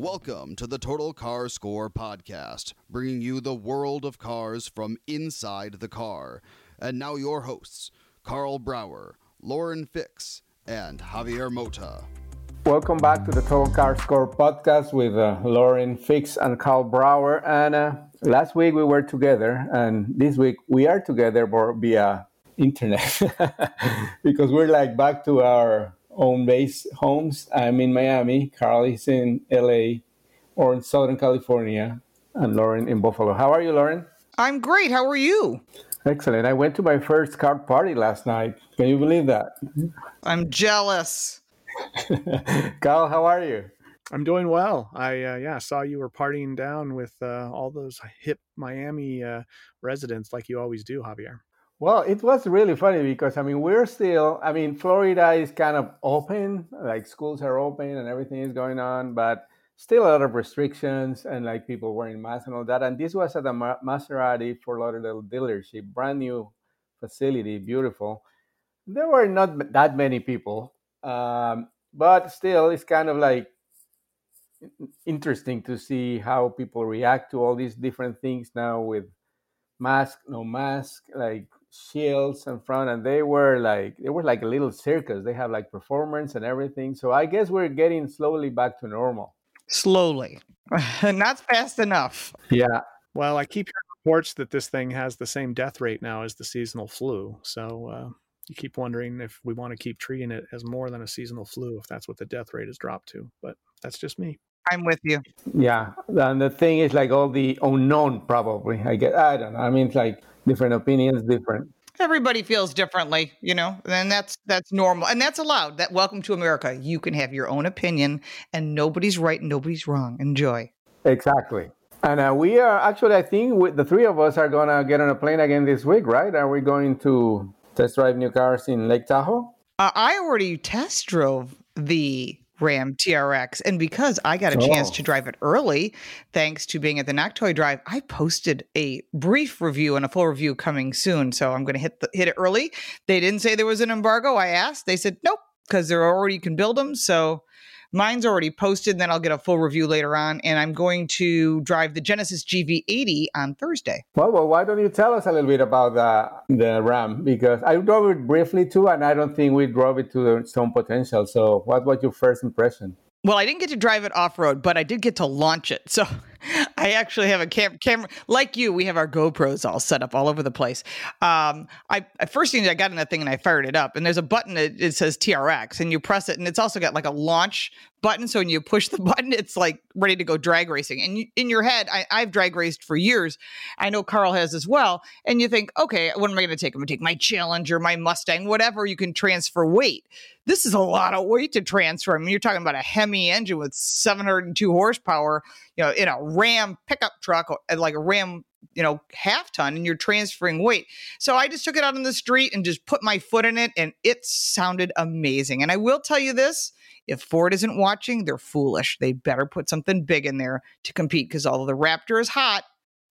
Welcome to the Total Car Score podcast, bringing you the world of cars from inside the car. And now your hosts, Karl Brauer, Lauren Fix, and Javier Mota. Welcome back to the Total Car Score podcast with uh, Lauren Fix and Karl Brauer. And uh, last week we were together, and this week we are together via internet because we're like back to our own base homes. I'm in Miami, Carl is in LA or in Southern California, and Lauren in Buffalo. How are you, Lauren? I'm great. How are you? Excellent. I went to my first card party last night. Can you believe that? I'm jealous. Carl, how are you? I'm doing well. I uh, yeah saw you were partying down with uh, all those hip Miami uh, residents like you always do, Javier. Well, it was really funny because I mean we're still I mean Florida is kind of open, like schools are open and everything is going on, but still a lot of restrictions and like people wearing masks and all that. And this was at the Maserati Fort Lauderdale dealership, brand new facility, beautiful. There were not that many people, um, but still, it's kind of like interesting to see how people react to all these different things now with mask, no mask, like shields in front and they were like they were like a little circus. They have like performance and everything. So i guess we're getting slowly back to normal. Slowly. Not fast enough. Yeah. Well i keep hearing reports that this thing has the same death rate now as the seasonal flu. So uh, you keep wondering if we want to keep treating it as more than a seasonal flu if that's what the death rate has dropped to. But that's just me I'm with you. Yeah, and the thing is like all the unknown. Probably, I get. I don't know. I mean, it's like different opinions, different. Everybody feels differently, you know, and that's that's normal, and that's allowed. That welcome to America. You can have your own opinion, and nobody's right, and nobody's wrong. Enjoy. Exactly. And uh, we are actually, I think, we, the three of us are gonna get on a plane again this week, right? Are we going to test drive new cars in Lake Tahoe? Uh, I already test drove the Ram TRX. And because I got a oh. chance to oh. drive it early, thanks to being at the NACTOY Drive, I posted a brief review and a full review coming soon. So I'm going to hit the, hit it early. They didn't say there was an embargo. I asked. They said nope because they're already you can build them. So Mine's already posted, then I'll get a full review later on. And I'm going to drive the Genesis GV80 on Thursday. Well, well why don't you tell us a little bit about the, the Ram? Because I drove it briefly too, and I don't think we drove it to its own potential. So, what was your first impression? Well, I didn't get to drive it off road, but I did get to launch it. So I actually have a cam- camera. Like you, we have our GoPros all set up all over the place. Um, I, I first thing I got in that thing and I fired it up, and there's a button that it says TRX, and you press it, and it's also got like a launch button. So when you push the button, it's like ready to go drag racing. And you, in your head, I, I've drag raced for years. I know Carl has as well. And you think, okay, what am I going to take? I'm going to take my Challenger, my Mustang, whatever you can transfer weight. This is a lot of weight to transfer. I mean, you're talking about a Hemi engine with 702 horsepower, you know, in a Ram pickup truck, uh, like a Ram you know, half ton and you're transferring weight. So I just took it out on the street and just put my foot in it and it sounded amazing. And I will tell you this if Ford isn't watching, they're foolish. They better put something big in there to compete because although the Raptor is hot,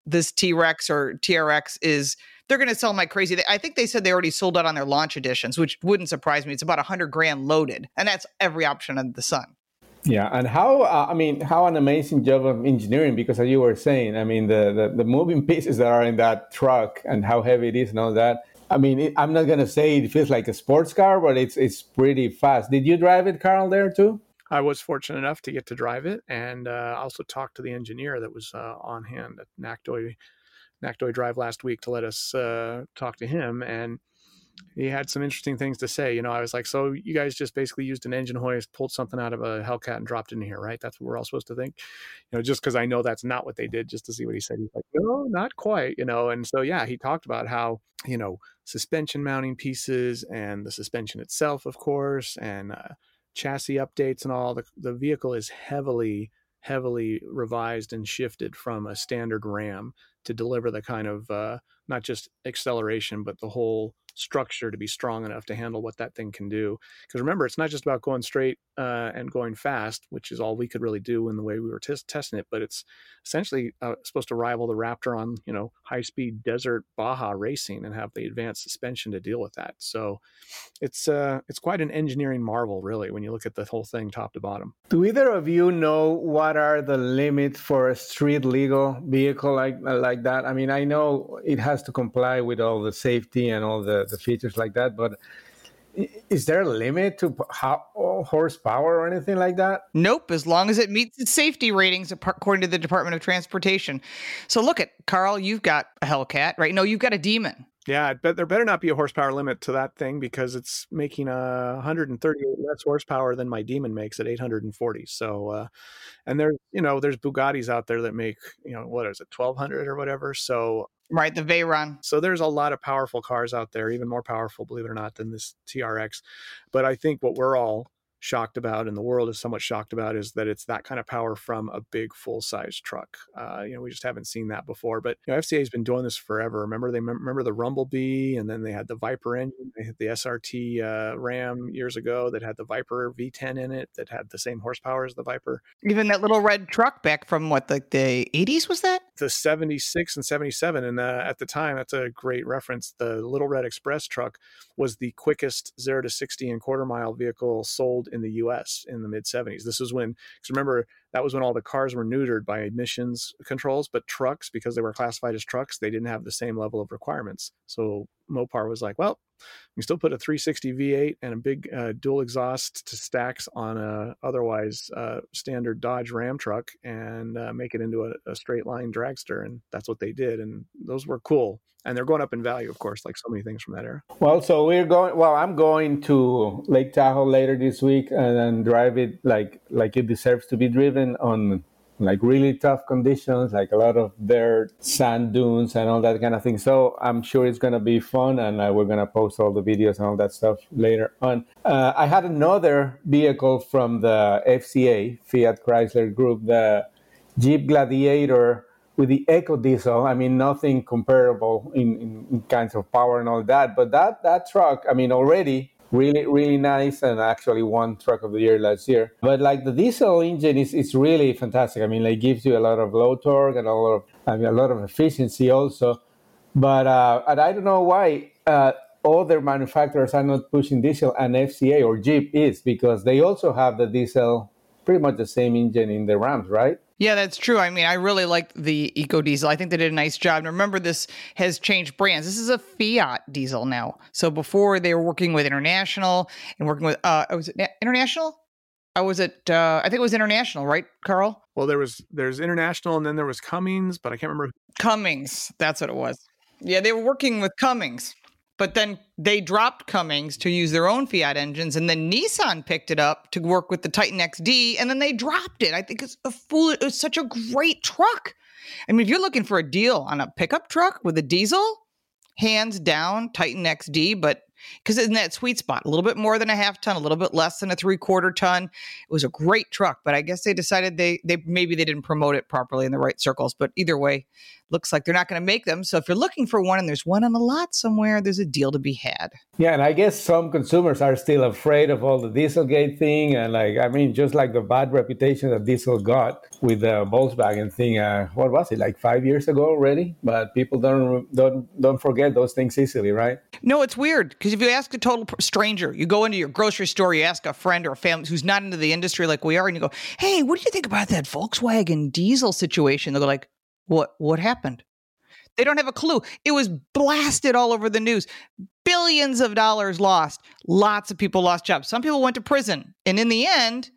this T Rex or TRX is they're going to sell like crazy. I think they said they already sold out on their launch editions, which wouldn't surprise me. It's about a hundred grand loaded, and that's every option under the sun. Yeah, and how uh, I mean, how an amazing job of engineering because as you were saying, I mean, the, the, the moving pieces that are in that truck and how heavy it is and all that. I mean, I'm not gonna say it feels like a sports car, but it's it's pretty fast. Did you drive it, Carl, there too? I was fortunate enough to get to drive it, and uh, also talked to the engineer that was uh, on hand at NACTOY NACTOY Drive last week to let us uh, talk to him, and he had some interesting things to say. You know, I was like, so you guys just basically used an engine hoist, pulled something out of a Hellcat and dropped it in here, right? That's what we're all supposed to think. You know, just because I know that's not what they did, just to see what he said. He's like, no, not quite, you know. And so, yeah, he talked about how, you know, suspension mounting pieces and the suspension itself, of course, and uh, chassis updates and all. The, the vehicle is heavily, heavily revised and shifted from a standard Ram to deliver the kind of uh, not just acceleration, but the whole structure to be strong enough to handle what that thing can do. Because remember, it's not just about going straight uh, and going fast, which is all we could really do in the way we were t- testing it, but it's essentially uh, supposed to rival the Raptor on you know high speed desert Baja racing and have the advanced suspension to deal with that. So it's uh, it's quite an engineering marvel, really, when you look at the whole thing top to bottom. Do either of you know what are the limits for a street legal vehicle like like that? I mean, I know it has to comply with all the safety and all the, the features like that, but is there a limit to how horsepower or anything like that? Nope, as long as it meets its safety ratings according to the Department of Transportation. So look at Carl, you've got a Hellcat, right? No, you've got a Demon. Yeah, but there better not be a horsepower limit to that thing because it's making a 138 less horsepower than my Demon makes at 840. So, uh, and there's you know there's Bugattis out there that make you know what is it 1200 or whatever. So Right, the Veyron. So there's a lot of powerful cars out there, even more powerful, believe it or not, than this TRX. But I think what we're all shocked about and the world is somewhat shocked about is that it's that kind of power from a big full size truck. Uh, you know, we just haven't seen that before. But you know, FCA has been doing this forever. Remember they remember the Rumblebee, and then they had the Viper engine. They had the SRT uh, Ram years ago that had the Viper V10 in it that had the same horsepower as the Viper. Even that little red truck back from what like the 80s was that? The 76 and 77, and uh, at the time that's a great reference. The Little Red Express truck was the quickest zero to 60 and quarter mile vehicle sold in the US in the mid 70s. This is when, because remember, that was when all the cars were neutered by emissions controls, but trucks, because they were classified as trucks, they didn't have the same level of requirements. So Mopar was like, well, you still put a 360 V8 and a big uh, dual exhaust to stacks on a otherwise uh, standard Dodge Ram truck and uh, make it into a, a, straight line dragster. And that's what they did. And those were cool. And they're going up in value, of course, like so many things from that era. Well, so we're going. Well, I'm going to Lake Tahoe later this week and then drive it like like it deserves to be driven on like really tough conditions, like a lot of dirt, sand dunes, and all that kind of thing. So I'm sure it's to be fun, and uh, we're to post all the videos and all that stuff later on. Uh, I had another vehicle from the FCA, Fiat Chrysler Group, the Jeep Gladiator with the Eco Diesel. I mean, nothing comparable in, in, in kinds of power and all that, but that that truck, I mean, already really really nice and actually won truck of the year last year. But like the diesel engine is, is really fantastic. I mean it gives you a lot of low torque and a lot of I mean, a lot of efficiency also. But uh, and i don't know why uh, other manufacturers are not pushing diesel and fca or jeep is because they also have the diesel pretty much the same engine in the rams right yeah, that's true. I mean, I really like the Eco Diesel. I think they did a nice job. And remember, this has changed brands. This is a Fiat diesel now. So before they were working with International and working with, uh, was it International? I was at Uh, I think it was International, right, Carl? Well, there was there's International, and then there was Cummins, but I can't remember. Cummins, that's what it was. Yeah, they were working with Cummins. But then they dropped Cummins to use their own Fiat engines, and then Nissan picked it up to work with the Titan XD, and then they dropped it. I think it's a fool. It was such a great truck. I mean, if you're looking for a deal on a pickup truck with a diesel, hands down Titan XD, but because in that sweet spot, a little bit more than a half ton, a little bit less than a three quarter ton. It was a great truck, but I guess they decided they they maybe they didn't promote it properly in the right circles. But either way, looks like they're not going to make them. So if you're looking for one and there's one on the lot somewhere, there's a deal to be had. Yeah, and I guess some consumers are still afraid of all the Dieselgate thing, and like I mean, just like the bad reputation that Diesel got with the Volkswagen thing. Uh, what was it like five years ago already? But people don't don't don't forget those things easily, right? No, it's weird because if you ask a total stranger, you go into your grocery store, you ask a friend or a family who's not into the industry like we are, and you go, "Hey, what do you think about that Volkswagen diesel situation?" They'll go like, "What? What happened?" They don't have a clue. It was blasted all over the news. Billions of dollars lost. Lots of people lost jobs. Some people went to prison. And in the end,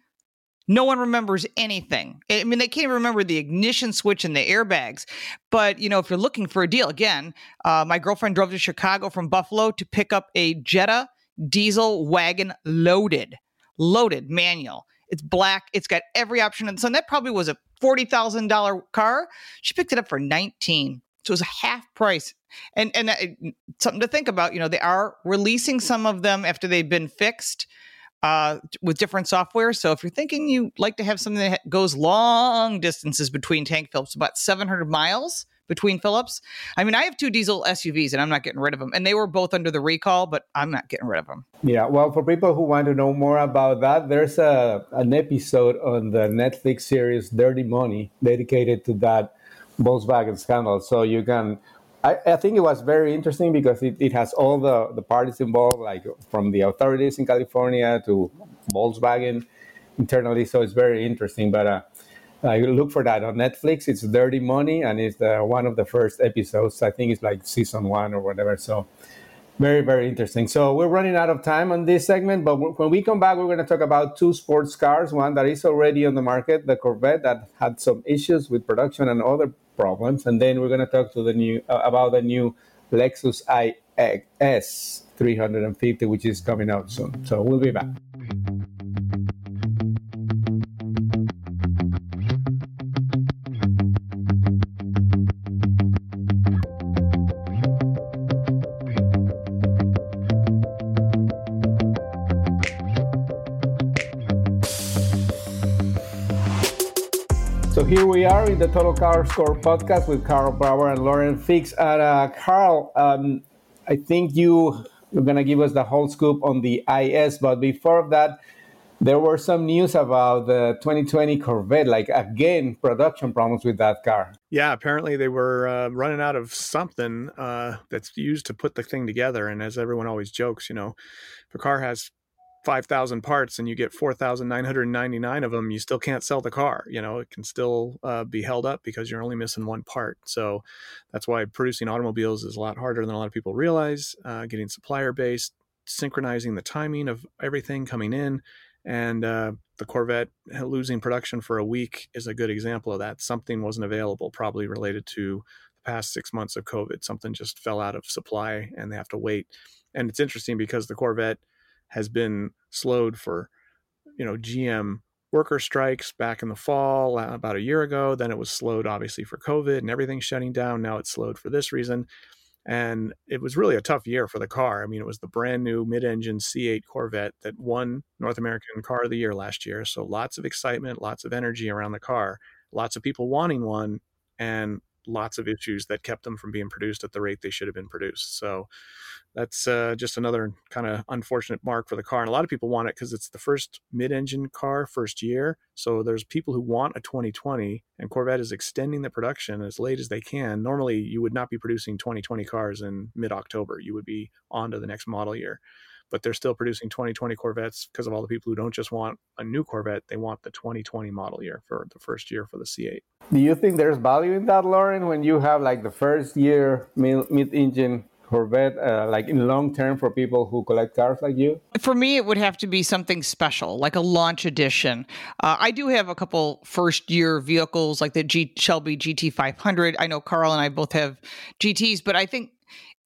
no one remembers anything. I mean, they can't remember the ignition switch and the airbags. But, you know, if you're looking for a deal, again, uh, my girlfriend drove to Chicago from Buffalo to pick up a Jetta diesel wagon loaded, loaded manual. It's black. It's got every option. And so that probably was a $40,000 car. She picked it up for 19. So it was a half price. And and uh, something to think about, you know, they are releasing some of them after they've been fixed uh, with different software. So if you're thinking you like to have something that goes long distances between tank fills, about 700 miles between Phillips. I mean, I have two diesel SUVs and I'm not getting rid of them. And they were both under the recall, but I'm not getting rid of them. Yeah, well, for people who want to know more about that, there's a an episode on the Netflix series Dirty Money dedicated to that Volkswagen scandal. So you can I, I, think it was very interesting because it, it has all the, the parties involved, like from the authorities in California to Volkswagen internally. So it's very interesting. But uh, I look for that on Netflix. It's Dirty Money, and it's one of the first episodes. I think it's like season one or whatever. So very, very interesting. So we're running out of time on this segment, but when we come back, we're going to talk about two sports cars. One that is already on the market, the Corvette, that had some issues with production and other problems, and then we're going to talk to the new uh, about the new Lexus IS 350, which is coming out soon. So we'll be back. Are in the Total Car Score podcast with Karl Brauer and Lauren Fix. And uh, Carl, um, I think you you're gonna give us the whole scoop on the IS, but before that, there were some news about the 2020 Corvette. Like again, production problems with that car. Yeah, apparently they were uh, running out of something uh, that's used to put the thing together. And as everyone always jokes, you know, if a car has 5,000 parts and you get 4,999 of them, you still can't sell the car. You know, it can still uh, be held up because you're only missing one part. So that's why producing automobiles is a lot harder than a lot of people realize. Uh, getting supplier based, synchronizing the timing of everything coming in. And uh, the Corvette losing production for a week is a good example of that. Something wasn't available, probably related to the past six months of COVID. Something just fell out of supply and they have to wait. And it's interesting because the Corvette has been slowed for, you know, GM worker strikes back in the fall uh, about a year ago. Then it was slowed, obviously, for COVID and everything's shutting down. Now it's slowed for this reason. And it was really a tough year for the car. I mean, it was the brand new mid engine C8 Corvette that won North American Car of the Year last year. So lots of excitement, lots of energy around the car, lots of people wanting one, and lots of issues that kept them from being produced at the rate they should have been produced. So that's uh, just another kind of unfortunate mark for the car. And a lot of people want it because it's the first mid-engine car, first year. So there's people who want a 2020, and Corvette is extending the production as late as they can. Normally, you would not be producing 2020 cars in mid-October. You would be on to the next model year. But they're still producing 2020 Corvettes because of all the people who don't just want a new Corvette; they want the 2020 model year for the first year for the C8. Do you think there's value in that, Lauren, when you have like the first year mid-engine Corvette, uh, like in long term for people who collect cars like you? For me, it would have to be something special, like a launch edition. Uh, I do have a couple first year vehicles, like the G- Shelby GT500. I know Carl and I both have GTs, but I think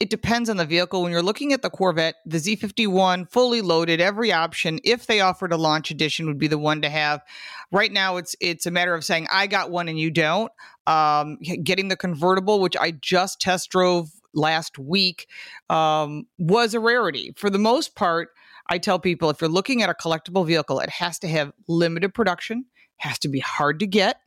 it depends on the vehicle. When you're looking at the Corvette, the Z51 fully loaded, every option, if they offered a launch edition, would be the one to have. Right now, it's it's a matter of saying I got one and you don't. Um, getting the convertible, which I just test drove last week um, was a rarity. For the most part, I tell people if you're looking at a collectible vehicle, it has to have limited production, has to be hard to get,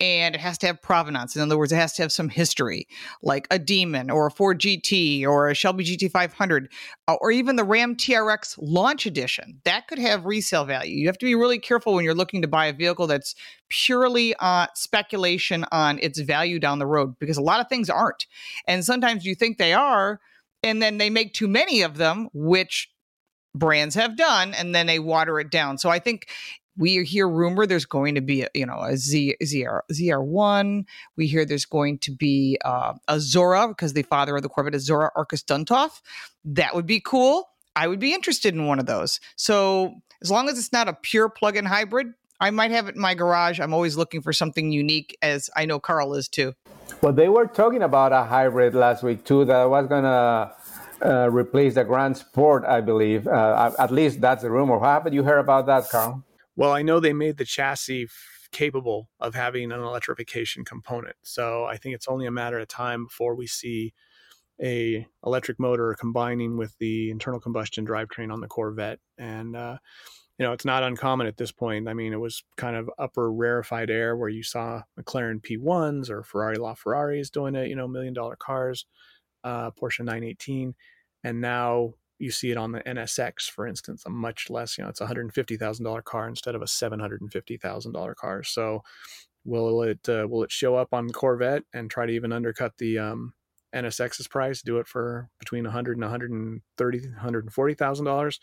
and it has to have provenance. In other words, it has to have some history, like a Demon or a Ford GT or a Shelby GT500, uh, or even the Ram TRX Launch Edition. That could have resale value. You have to be really careful when you're looking to buy a vehicle that's purely uh, speculation on its value down the road, because a lot of things aren't. And sometimes you think they are, and then they make too many of them, which brands have done, and then they water it down. So I think we hear rumor there's going to be a, you know a Z, ZR ZR1. We hear there's going to be uh, a Zora because the father of the Corvette is Zora Arkus Duntov. That would be cool. I would be interested in one of those. So as long as it's not a pure plug-in hybrid, I might have it in my garage. I'm always looking for something unique, as I know Carl is too. Well, they were talking about a hybrid last week too that was gonna uh, replace the Grand Sport, I believe. Uh, at least that's the rumor. How have you heard about that, Carl? Well, I know they made the chassis f- capable of having an electrification component, so I think it's only a matter of time before we see a electric motor combining with the internal combustion drivetrain on the Corvette. And uh, you know, it's not uncommon at this point. I mean, it was kind of upper rarefied air where you saw McLaren P1s or Ferrari LaFerraris doing it, you know, million dollar cars, uh, Porsche 918. And now you see it on the NSX, for instance, a much less, you know, it's a $150,000 car instead of a $750,000 car. So will it, uh, will it show up on Corvette and try to even undercut the, um, NSX's price, do it for between 100 and 130, 140,000 dollars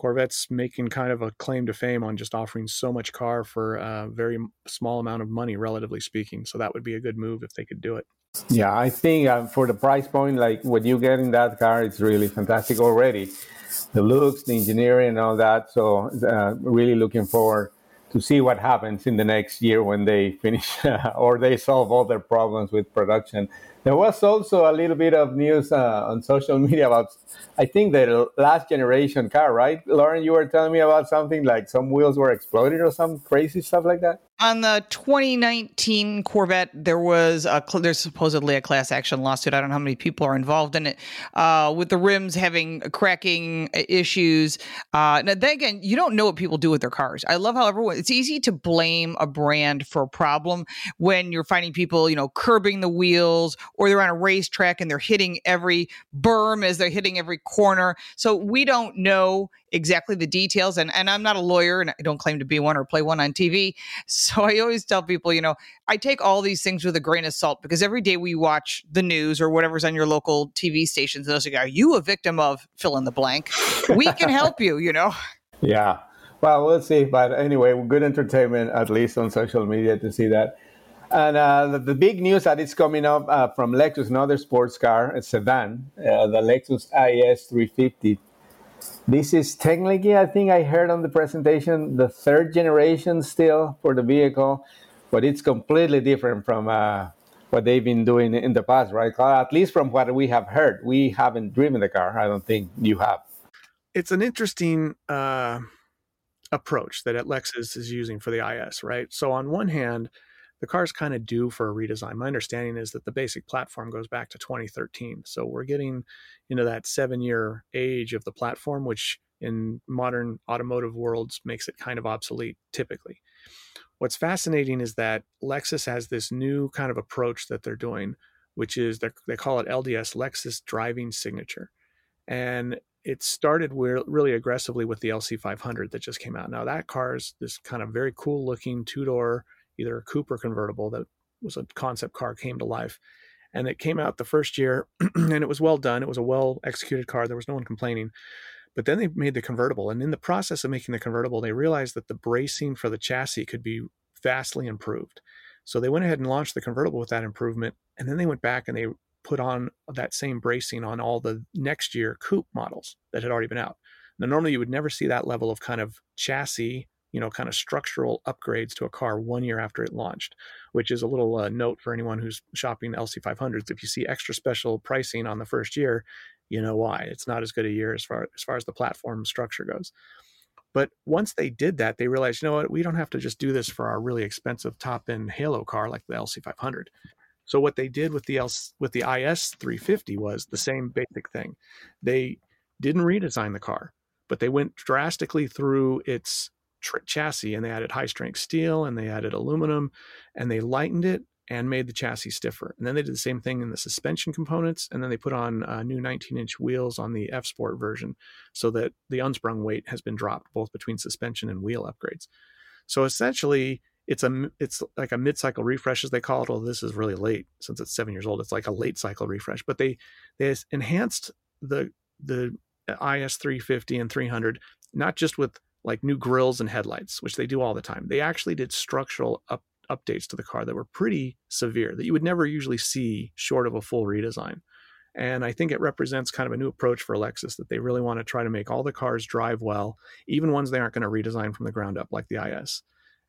Corvette's making kind of a claim to fame on just offering so much car for a very small amount of money, relatively speaking. So that would be a good move if they could do it. Yeah, I think uh, for the price point, like what you get in that car, it's really fantastic already. The looks, the engineering, and all that. So, uh, really looking forward to see what happens in the next year when they finish or they solve all their problems with production. There was also a little bit of news uh, on social media about I think the last generation car, right? Lauren, you were telling me about something like some wheels were exploded or some crazy stuff like that. On the 2019 Corvette, there was a there's supposedly a class action lawsuit. I don't know how many people are involved in it, uh, with the rims having cracking issues. Uh, now, then again, you don't know what people do with their cars. I love how everyone. It's easy to blame a brand for a problem when you're finding people, you know, curbing the wheels, or they're on a racetrack and they're hitting every berm as they're hitting every corner. So we don't know exactly the details. And, and I'm not a lawyer and I don't claim to be one or play one on TV. So I always tell people, you know, I take all these things with a grain of salt because every day we watch the news or whatever's on your local TV stations, and those are, are you a victim of fill in the blank? We can help you, you know? Yeah. Well, we'll see. But anyway, good entertainment, at least on social media, to see that. And uh, the, the, big news that is coming up uh, from Lexus, another sports car, a sedan, uh, the Lexus IS 350. This is technically, I think I heard on the presentation, the third generation still for the vehicle, but it's completely different from uh, what they've been doing in the past, right? At least from what we have heard. We haven't driven the car. I don't think you have. It's an interesting uh, approach that Lexus is using for the IS, right? So on one hand, the car's kind of due for a redesign. My understanding is that the basic platform goes back to 2013. So we're getting into that seven year age of the platform, which in modern automotive worlds makes it kind of obsolete typically. What's fascinating is that Lexus has this new kind of approach that they're doing, which is they call it LDS Lexus Driving Signature. And it started really aggressively with the LC500 that just came out. Now, that car is this kind of very cool looking two door either a coupe or convertible that was a concept car came to life. And it came out the first year and it was well done. It was a well executed car. There was no one complaining. But then they made the convertible. And in the process of making the convertible, they realized that the bracing for the chassis could be vastly improved. So they went ahead and launched the convertible with that improvement. And then they went back and they put on that same bracing on all the next year coupe models that had already been out. Now, normally you would never see that level of kind of chassis you know, kind of structural upgrades to a car one year after it launched, which is a little uh, note for anyone who's shopping LC500s. If you see extra special pricing on the first year, you know why. It's not as good a year as far as far as the platform structure goes. But once they did that, they realized, you know what, we don't have to just do this for our really expensive top-end Halo car like the LC500. So what they did with the L- with the IS 350 was the same basic thing. They didn't redesign the car, but they went drastically through its tr- chassis and they added high strength steel and they added aluminum and they lightened it and made the chassis stiffer. And then they did the same thing in the suspension components. And then they put on uh, new 19 inch wheels on the F Sport version so that the unsprung weight has been dropped both between suspension and wheel upgrades. So essentially, it's a it's like a mid cycle refresh as they call it. Well, this is really late since it's seven years old. It's like a late cycle refresh, but they they enhanced the the IS 350 and 300 not just with like new grills and headlights, which they do all the time. They actually did structural up, updates to the car that were pretty severe that you would never usually see short of a full redesign. And I think it represents kind of a new approach for Lexus that they really want to try to make all the cars drive well, even ones they aren't going to redesign from the ground up, like the IS.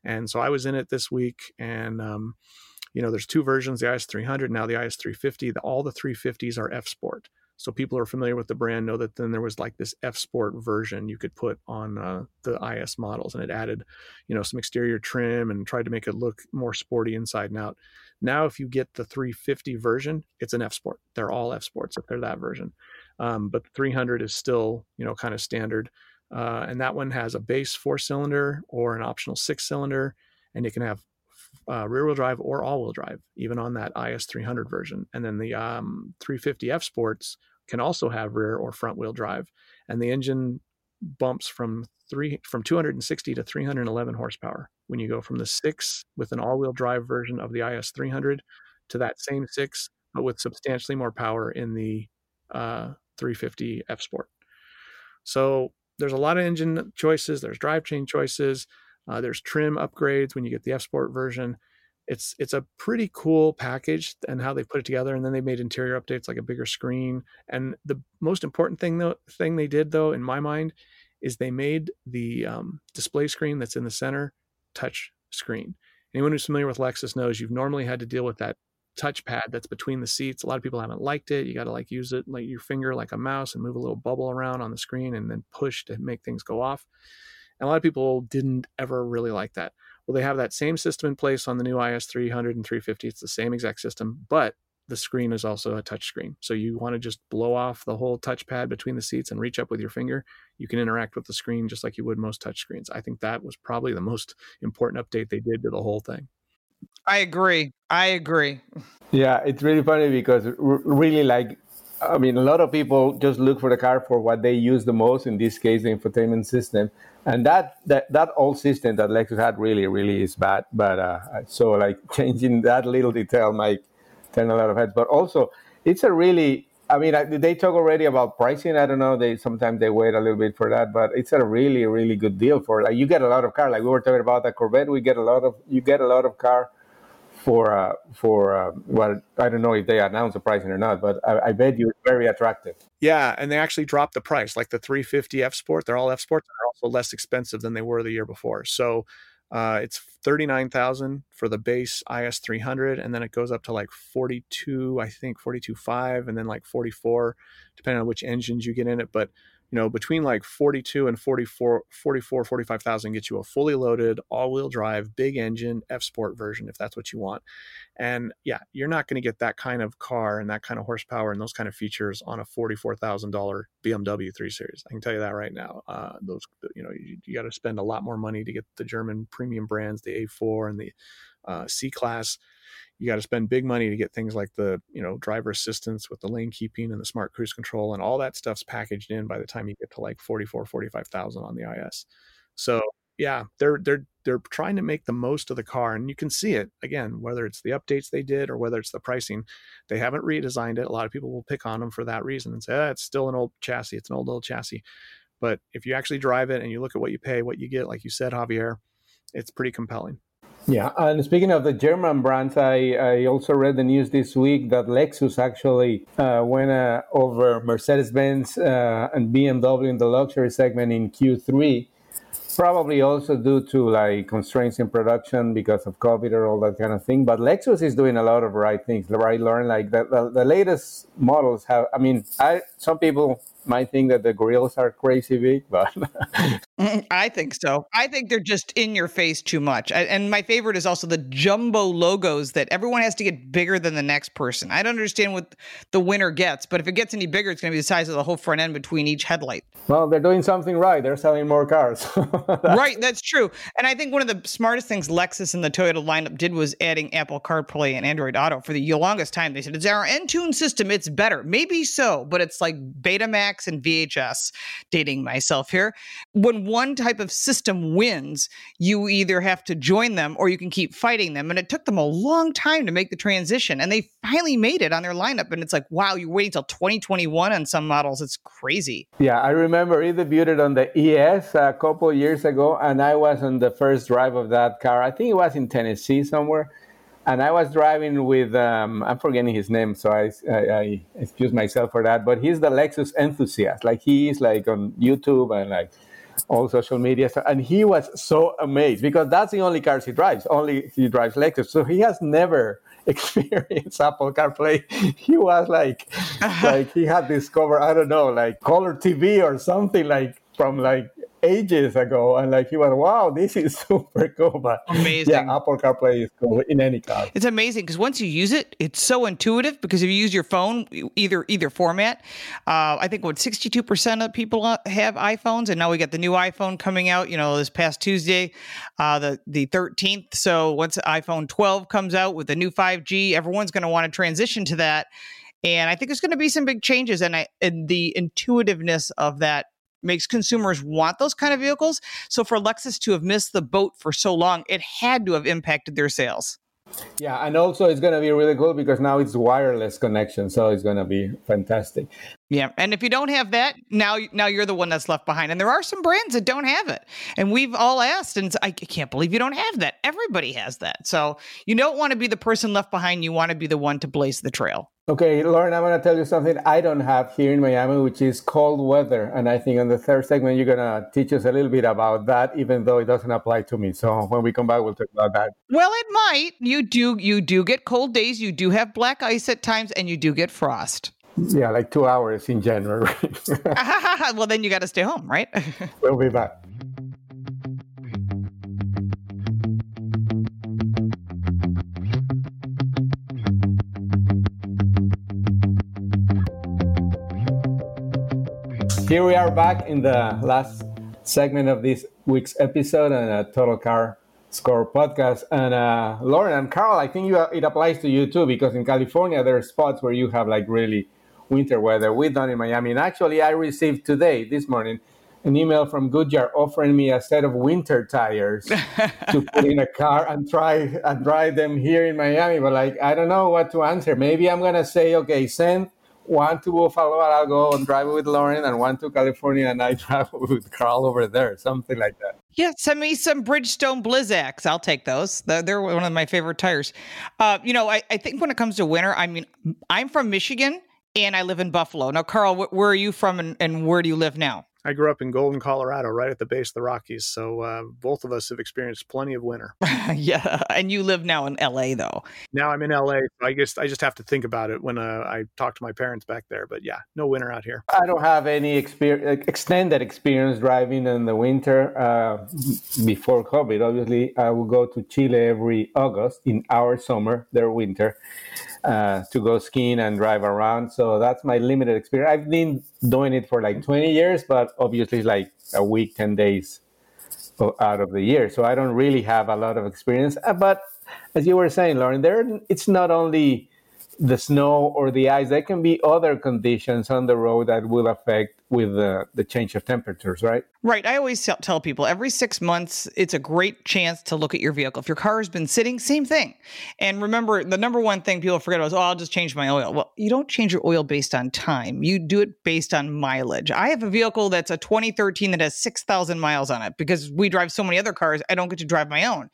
And so I was in it this week, and um, you know, there's two versions: the IS 300, now the IS 350. all the 350s are F Sport. So people who are familiar with the brand know that then there was like this F Sport version you could put on uh, the IS models, and it added, you know, some exterior trim and tried to make it look more sporty inside and out. Now, if you get the 350 version, it's an F Sport. They're all F Sports if they're that version. Um, but the 300 is still, you know, kind of standard. Uh, and that one has a base four cylinder or an optional six cylinder, and it can have uh, rear wheel drive or all wheel drive, even on that IS 300 version. And then the um, 350 F Sports can also have rear or front wheel drive, and the engine bumps from three from 260 to 311 horsepower when you go from the six with an all-wheel drive version of the IS 300 to that same six, but with substantially more power in the uh, 350 F Sport. So there's a lot of engine choices. There's drivetrain choices. Uh, there's trim upgrades when you get the F Sport version. It's it's a pretty cool package and how they put it together. And then they made interior updates like a bigger screen. And the most important thing though thing they did though in my mind is they made the um, display screen that's in the center touch screen. Anyone who's familiar with Lexus knows you've normally had to deal with that touchpad that's between the seats. A lot of people haven't liked it. You got to like use it like your finger like a mouse and move a little bubble around on the screen and then push to make things go off. And a lot of people didn't ever really like that. Well, they have that same system in place on the new IS 300 and 350. It's the same exact system, but the screen is also a touch screen. So you want to just blow off the whole touchpad between the seats and reach up with your finger. You can interact with the screen just like you would most touch screens. I think that was probably the most important update they did to the whole thing. I agree. I agree. Yeah, it's really funny because really like I mean, a lot of people just look for the car for what they use the most. In this case, the infotainment system, and that that that old system that Lexus had really, really is bad. But uh, so like changing that little detail might turn a lot of heads. But also, it's a really I mean, they talk already about pricing. I don't know. They sometimes they wait a little bit for that, but it's a really, really good deal for like you get a lot of car. Like we were talking about the Corvette, we get a lot of you get a lot of car for uh, for uh, well, I don't know if they announce the pricing or not, but I, I, bet you it's very attractive. Yeah, and they actually dropped the price. Like the 350 F Sport, they're all F Sports, They're also less expensive than they were the year before. So uh, it's 39,000 for the base IS 300, and then it goes up to like 42, I think 42.5, and then like 44, depending on which engines you get in it. But you know, between like 42 and 44, 44, 45,000 gets you a fully loaded all wheel drive, big engine F Sport version if that's what you want. And yeah, you're not going to get that kind of car and that kind of horsepower and those kind of features on a $44,000 BMW 3 Series. I can tell you that right now. Uh, those, you know, you, you got to spend a lot more money to get the German premium brands, the A4 and the uh, C Class you got to spend big money to get things like the you know driver assistance with the lane keeping and the smart cruise control and all that stuff's packaged in by the time you get to like 44 45,000 on the IS. So yeah, they're they're they're trying to make the most of the car and you can see it again whether it's the updates they did or whether it's the pricing. They haven't redesigned it. A lot of people will pick on them for that reason and say ah, it's still an old chassis. It's an old old chassis. But if you actually drive it and you look at what you pay, what you get, like you said, Javier, it's pretty compelling. Yeah, and speaking of the German brands, I, I also read the news this week that Lexus actually uh, went uh, over Mercedes Benz uh, and BMW in the luxury segment in Q3 probably also due to like constraints in production because of COVID or all that kind of thing. But Lexus is doing a lot of right things, right? Lauren like the, the, the, latest models have. I mean, I some people might think that the grills are crazy big, but I think so. I think they're just in your face too much. I, and my favorite is also the jumbo logos that everyone has to get bigger than the next person. I don't understand what the winner gets, but if it gets any bigger, it's going to be the size of the whole front end between each headlight. Well, they're doing something right. They're selling more cars. right, that's true. And I think one of the smartest things Lexus and the Toyota lineup did was adding Apple CarPlay and Android Auto. For the longest time, they said it's our Entune system. It's better. Maybe so, but it's like Betamax Betamax and VHS. Dating myself here. When one type of system wins, you either have to join them or you can keep fighting them. And it took them a long time to make the transition. And they finally made it on their lineup. And it's like, wow, you're waiting till 2021 on some models. It's crazy. Yeah, I remember it debuted on the ES a couple years ago, and I was on the first drive of that car. I think it was in Tennessee somewhere and I was driving with um, I'm forgetting his name, so I, I, I, excuse myself for that. But he's the Lexus enthusiast. Like he is like on YouTube and like all social media, and he was so amazed because that's the only cars he drives. Only he drives Lexus, so he has never experienced Apple CarPlay. He was like, like he had discovered I don't know, like color TV or something like from like ages ago, and like he was, wow, this is super cool. But amazing. Yeah, Apple CarPlay is cool in any car. It's amazing because once you use it, it's so intuitive. Because if you use your phone, either either format, uh, I think what sixty two percent of people have iPhones, and now we got the new iPhone coming out. You know, this past Tuesday, uh, the the thirteenth. So once iPhone twelve comes out with the new five G, everyone's going to want to transition to that. And I think there's going to be some big changes, and I and the intuitiveness of that makes consumers want those kind of vehicles. So for Lexus to have missed the boat for so long, it had to have impacted their sales. Yeah, and also it's going to be really cool because now it's wireless connection, so it's going to be fantastic. Yeah, and if you don't have that, now now you're the one that's left behind. And there are some brands that don't have it, and we've all asked, and I can't believe you don't have that. Everybody has that, so you don't want to be the person left behind. You want to be the one to blaze the trail. Okay, Lauren, I'm going to tell you something I don't have here in Miami, which is cold weather. And I think on the third segment, you're going to teach us a little bit about that, even though it doesn't apply to me. So when we come back, we'll talk about that. Well, it might. You do, you do get cold days. You do have black ice at times, and you do get frost. Yeah, like two hours in January. well, then you got to stay home, right? we'll be back. Here we are back in the last segment of this week's episode on a Total Car Score podcast. And uh, Lauren and Carl, I think you, it applies to you too, because in California, there are spots where you have like really winter weather. We've done in Miami. And actually, I received today, this morning, an email from Goodyear offering me a set of winter tires to put in a car and try and drive them here in Miami. But like, I don't know what to answer. Maybe I'm gonna say, okay, send one to Buffalo and I'll go and drive with Lauren, and one to California and I drive with Carl over there, something like that. Yeah, send me some Bridgestone Blizzaks. I'll take those. They're, they're one of my favorite tires. Uh, you know, I, I think when it comes to winter, I mean, I'm from Michigan and I live in Buffalo. Now, Carl, where are you from and, and where do you live now? I grew up in Golden, Colorado, right at the base of the Rockies. So uh, both of us have experienced plenty of winter. yeah, and you live now in LA, though. Now I'm in LA. So I guess I just have to think about it when uh, I talk to my parents back there. But yeah, no winter out here. I don't have any experience, extended experience driving in the winter. Uh, before COVID, obviously, I would go to Chile every August in our summer, their winter uh, to go skiing and drive around. So that's my limited experience. I've been doing it for like 20 years, but obviously like a week, 10 days out of the year. So I don't really have a lot of experience. Uh, but as you were saying, Lauren, there it's not only the snow or the ice. There can be other conditions on the road that will affect with the, the change of temperatures, right? Right. I always tell people every six months, it's a great chance to look at your vehicle. If your car has been sitting, same thing. And remember, the number one thing people forget is, oh, I'll just change my oil. Well, you don't change your oil based on time, you do it based on mileage. I have a vehicle that's a 2013 that has 6,000 miles on it because we drive so many other cars, I don't get to drive my own.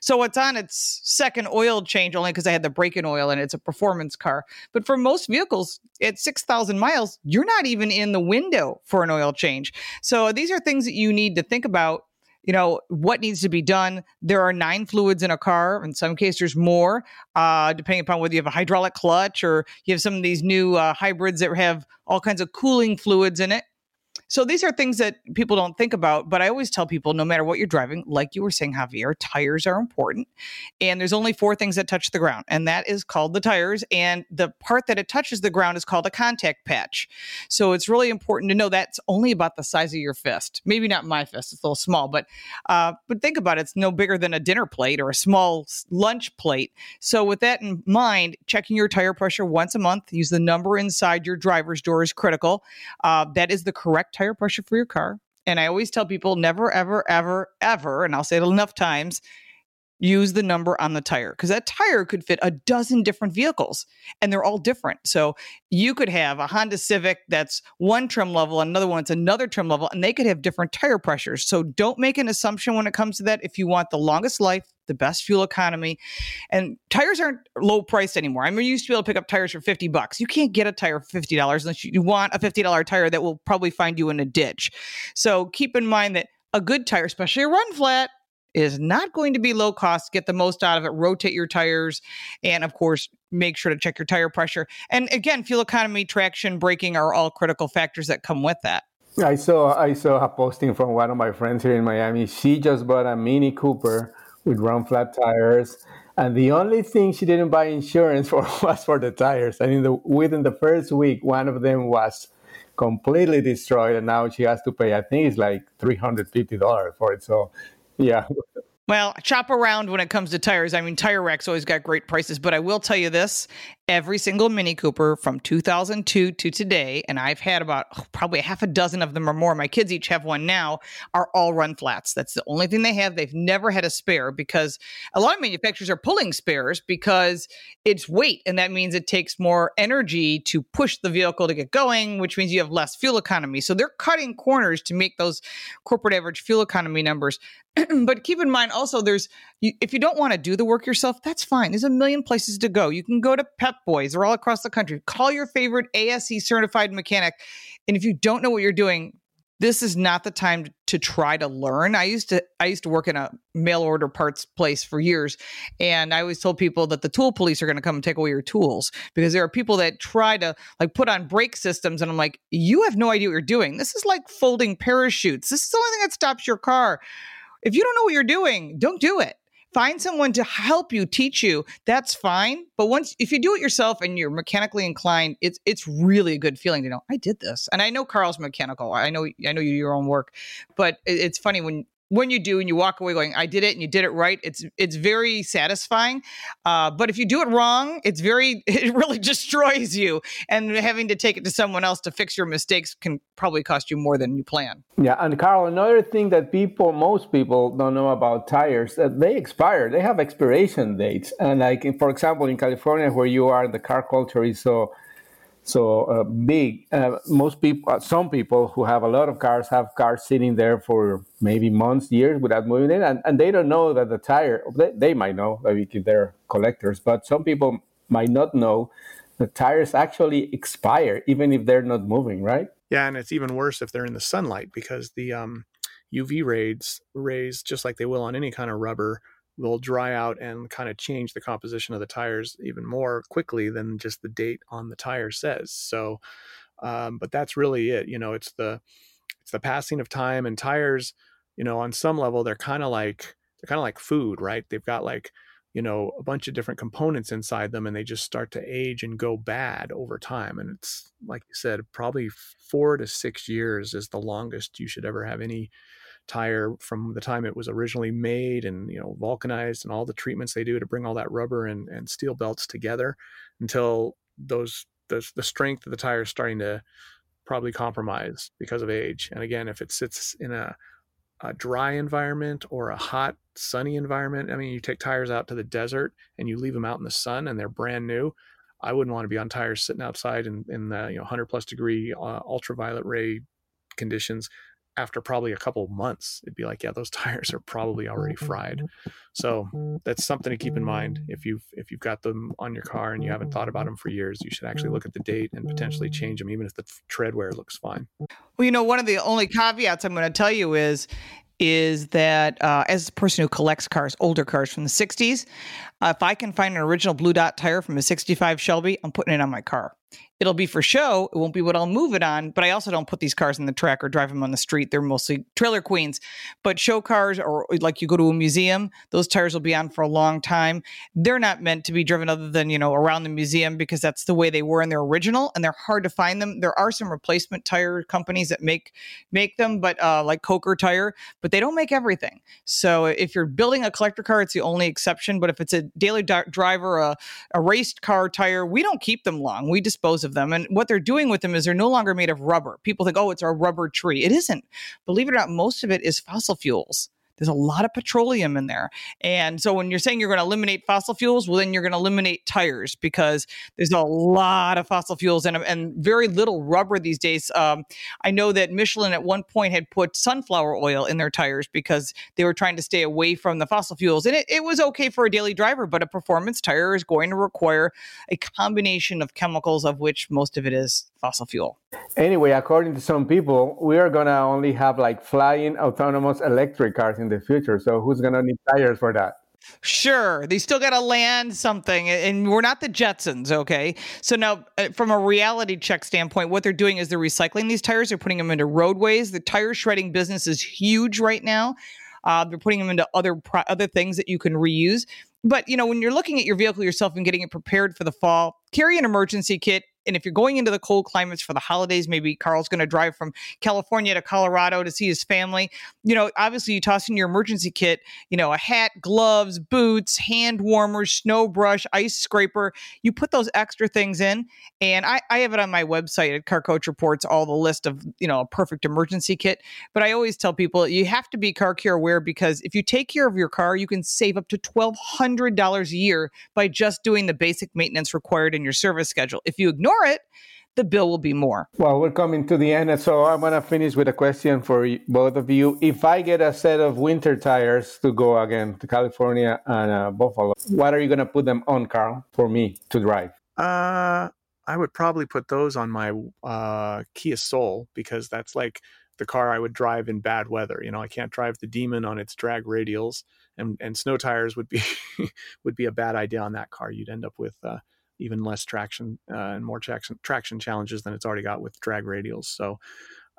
So it's on its second oil change only because I had the break in oil and it's a performance car. But for most vehicles, at 6,000 miles, you're not even in the window for an oil change. So these are things things that you need to think about you know what needs to be done. There are nine fluids in a car. In some cases there's more uh, depending upon whether you have a hydraulic clutch or you have some of these new uh, hybrids that have all kinds of cooling fluids in it So these are things that people don't think about, but I always tell people no matter what you're driving, like you were saying, Javier, tires are important. And there's only four things that touch the ground, and that is called the tires. And the part that it touches the ground is called a contact patch. So it's really important to know that's only about the size of your fist. Maybe not my fist, it's a little small, but uh, but think about it, it's no bigger than a dinner plate or a small lunch plate. So with that in mind, checking your tire pressure once a month, use the number inside your driver's door is critical. Uh, that is the correct tire pressure for your car. And I always tell people never, ever, ever, ever, and I'll say it enough times, use the number on the tire because that tire could fit a dozen different vehicles and they're all different. So you could have a Honda Civic that's one trim level, another one's another trim level, and they could have different tire pressures. So don't make an assumption when it comes to that. If you want the longest life, the best fuel economy, and tires aren't low priced anymore. I mean, you used to be able to pick up tires for 50 bucks. You can't get a tire for $50 unless you want a $50 tire that will probably find you in a ditch. So keep in mind that a good tire, especially a run flat, is not going to be low cost. Get the most out of it. Rotate your tires, and of course, make sure to check your tire pressure. And again, fuel economy, traction, braking are all critical factors that come with that. I saw I saw a posting from one of my friends here in Miami. She just bought a Mini Cooper with run flat tires, and the only thing she didn't buy insurance for was for the tires. I mean, the, within the first week, one of them was completely destroyed, and now she has to pay. I think it's like three hundred fifty dollars for it. So yeah. Well, chop around when it comes to tires. I mean, Tire Rack's always got great prices, but I will tell you this every single Mini Cooper from 2002 to today, and I've had about oh, probably half a dozen of them or more. My kids each have one now, are all run flats. That's the only thing they have. They've never had a spare because a lot of manufacturers are pulling spares because it's weight, and that means it takes more energy to push the vehicle to get going, which means you have less fuel economy. So they're cutting corners to make those corporate average fuel economy numbers. but keep in mind also, there's if you don't want to do the work yourself, that's fine. There's a million places to go. You can go to Pep Boys, they're all across the country. Call your favorite ASE certified mechanic. And if you don't know what you're doing, this is not the time to try to learn. I used to I used to work in a mail order parts place for years and I always told people that the tool police are going to come and take away your tools because there are people that try to like put on brake systems and I'm like you have no idea what you're doing. This is like folding parachutes. This is the only thing that stops your car. If you don't know what you're doing, don't do it find someone to help you teach you. That's fine. But once if you do it yourself and you're mechanically inclined it's it's really a good feeling to know i did this. And i know Karl's mechanical. I know i know you your own work. But it's funny when when you do and you walk away going i did it and you did it right it's it's very satisfying uh, but if you do it wrong it's very it really destroys you and having to take it to someone else to fix your mistakes can probably cost you more than you plan. Yeah and Karl another thing that people most people don't know about tires that they expire they have expiration dates and like for example in california where you are the car culture is so so uh, big. Uh, most people, uh, some people who have a lot of cars have cars sitting there for maybe months, years without moving it, and, and they don't know that the tire. They, they might know, maybe if they're collectors, but some people might not know the tires actually expire even if they're not moving, right? Yeah, and it's even worse if they're in the sunlight because the um, UV rays rays, just like they will on any kind of rubber, will dry out and kind of change the composition of the tires even more quickly than just the date on the tire says. So, um, but that's really it. You know, it's the it's the passing of time and tires. You know, on some level, they're kind of like they're kind of like food, right? They've got like you know a bunch of different components inside them and they just start to age and go bad over time and it's like you said probably four to six years is the longest you should ever have any tire from the time it was originally made and you know vulcanized and all the treatments they do to bring all that rubber and, and steel belts together until those the, the strength of the tire is starting to probably compromise because of age. And again if it sits in a, a dry environment or a hot sunny environment i mean you take tires out to the desert and you leave them out in the sun and they're brand new I wouldn't want to be on tires sitting outside in, in the you know 100 plus degree uh, ultraviolet ray conditions after probably a couple months, it'd be like, yeah, those tires are probably already fried. So that's something to keep in mind. If you've if you've got them on your car and you haven't thought about them for years, you should actually look at the date and potentially change them, even if the tread wear looks fine. Well, you know, one of the only caveats I'm going to tell you is is that uh, as a person who collects cars, older cars from the 60s, uh, if I can find an original blue dot tire from a 65 Shelby, I'm putting it on my car it'll be for show. It won't be what I'll move it on. But I also don't put these cars in the track or drive them on the street. They're mostly trailer queens. But show cars, or like you go to a museum, those tires will be on for a long time. They're not meant to be driven other than you know around the museum because that's the way they were in their original, and they're hard to find them. There are some replacement tire companies that make make them, but uh, like Coker Tire, but they don't make everything. So if you're building a collector car, it's the only exception. But if it's a daily driver, a, a raced car tire, we don't keep them long. We dispose of them. And what they're doing with them is they're no longer made of rubber. People think, oh, it's a rubber tree. It isn't. Believe it or not, most of it is fossil fuels. There's a lot of petroleum in there. And so when you're saying you're going to eliminate fossil fuels, well, then you're going to eliminate tires because there's a lot of fossil fuels and, and very little rubber these days. Um, I know that Michelin at one point had put sunflower oil in their tires because they were trying to stay away from the fossil fuels. And it, it was okay for a daily driver, but a performance tire is going to require a combination of chemicals, of which most of it is fossil fuel. Anyway, according to some people, we are going to only have like flying autonomous electric cars in the future. So who's to need tires for that? Sure, they still got to land something, and we're not the Jetsons, okay? So now, uh, from a reality check standpoint, what they're doing is they're recycling these tires, they're putting them into roadways. The tire shredding business is huge right now. Uh, they're putting them into other pro- other things that you can reuse. But you know, when you're looking at your vehicle yourself and getting it prepared for the fall, carry an emergency kit and if you're going into the cold climates for the holidays, maybe Karl's going to drive from California to Colorado to see his family. You know, obviously you toss in your emergency kit, you know, a hat, gloves, boots, hand warmers, snow brush, ice scraper. You put those extra things in. And I, I have it on my website at Car Coach Reports, all the list of, you know, a perfect emergency kit. But I always tell people you have to be car care aware because if you take care of your car, you can save up to $1,200 a year by just doing the basic maintenance required in your service schedule. If you ignore ignore it, the bill will be more. Well, we're coming to the end. So I'm going to finish with a question for both of you. If I get a set of winter tires to go again to California and uh, Buffalo, what are you going to put them on, Karl, for me to drive? Uh, I would probably put those on my uh, Kia Soul because that's like the car I would drive in bad weather. You know, I can't drive the Demon on its drag radials, and and snow tires would be would be a bad idea on that car. You'd end up with uh, even less traction uh, and more traction traction challenges than it's already got with drag radials. So,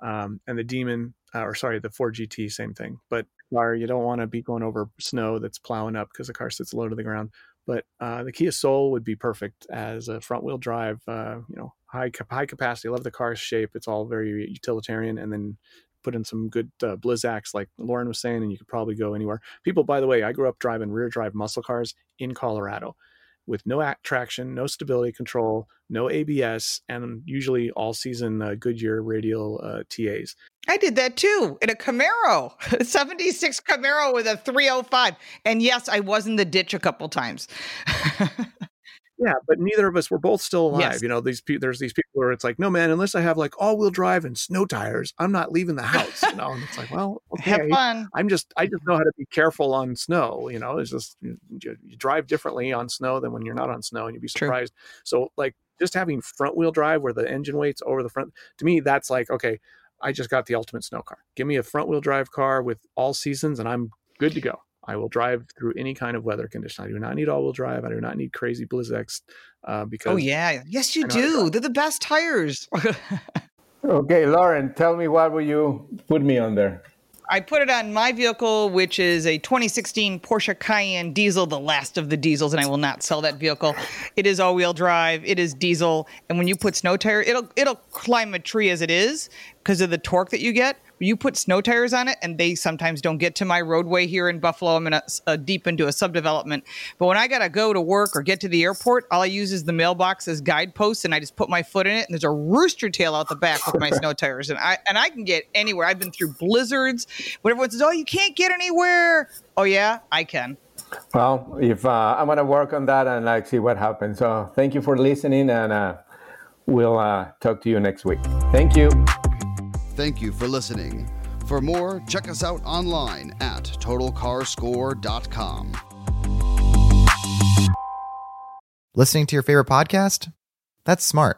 um, and the Demon, uh, or sorry, the Ford GT, same thing. But you don't want to be going over snow that's plowing up because the car sits low to the ground. But uh, the Kia Soul would be perfect as a front wheel drive. Uh, you know, high high capacity. Love the car's shape. It's all very utilitarian, and then put in some good uh, like Lauren was saying, and you could probably go anywhere. People, by the way, I grew up driving rear drive muscle cars in Colorado with no traction, no stability control, no ABS, and usually all season uh, Goodyear radial uh, TAs. I did that too in a Camaro, 76 Camaro with a 305. And yes, I was in the ditch a couple times. Yeah, but neither of us were both still alive. Yes. You know, these there's these people where it's like, no man, unless I have like all wheel drive and snow tires, I'm not leaving the house. You know, and it's like, well, okay, have fun. I'm just I just know how to be careful on snow. You know, it's just you, you drive differently on snow than when you're not on snow, and you'd be surprised. True. So like just having front wheel drive where the engine weight's over the front to me that's like okay i just got the ultimate snow car give me a front wheel drive car with all seasons and i'm good to go I will drive through any kind of weather condition. I do not need all wheel drive. I do not need crazy Blizzaks uh, oh, because. Oh yeah, yes you do. They're the best tires. okay, Lauren, tell me what will you put me on there? I put it on my vehicle, which is a 2016 Porsche Cayenne diesel, the last of the diesels, and I will not sell that vehicle. It is all-wheel drive. It is diesel, and when you put snow tire, it'll it'll climb a tree as it is because of the torque that you get you put snow tires on it, and they sometimes don't get to my roadway here in Buffalo. I'm in a, a deep into a subdevelopment. But when I got to go to work or get to the airport, all I use is the mailbox as guideposts, and I just put my foot in it, and there's a rooster tail out the back with my snow tires, and I and I can get anywhere. I've been through blizzards. When everyone says, "Oh, you can't get anywhere," oh yeah, I can. Well, if uh, I'm gonna work on that and like see what happens. So thank you for listening, and uh, we'll uh, talk to you next week. Thank you. Thank you for listening. For more, check us out online at totalcarscore.com. Listening to your favorite podcast? That's smart.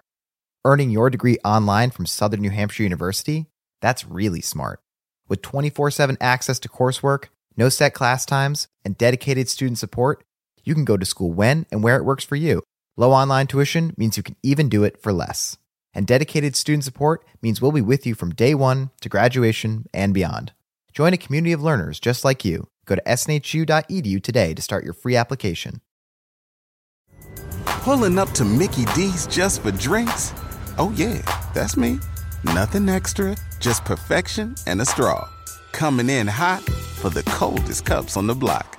Earning your degree online from Southern New Hampshire University? That's really smart. With 24 7 access to coursework, no set class times, and dedicated student support, you can go to school when and where it works for you. Low online tuition means you can even do it for less. And dedicated student support means we'll be with you from day one to graduation and beyond. Join a community of learners just like you. Go to snhu.edu today to start your free application. Pulling up to Mickey D's just for drinks? Oh, yeah, that's me. Nothing extra, just perfection and a straw. Coming in hot for the coldest cups on the block.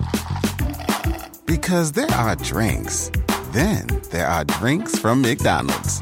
Because there are drinks, then there are drinks from McDonald's.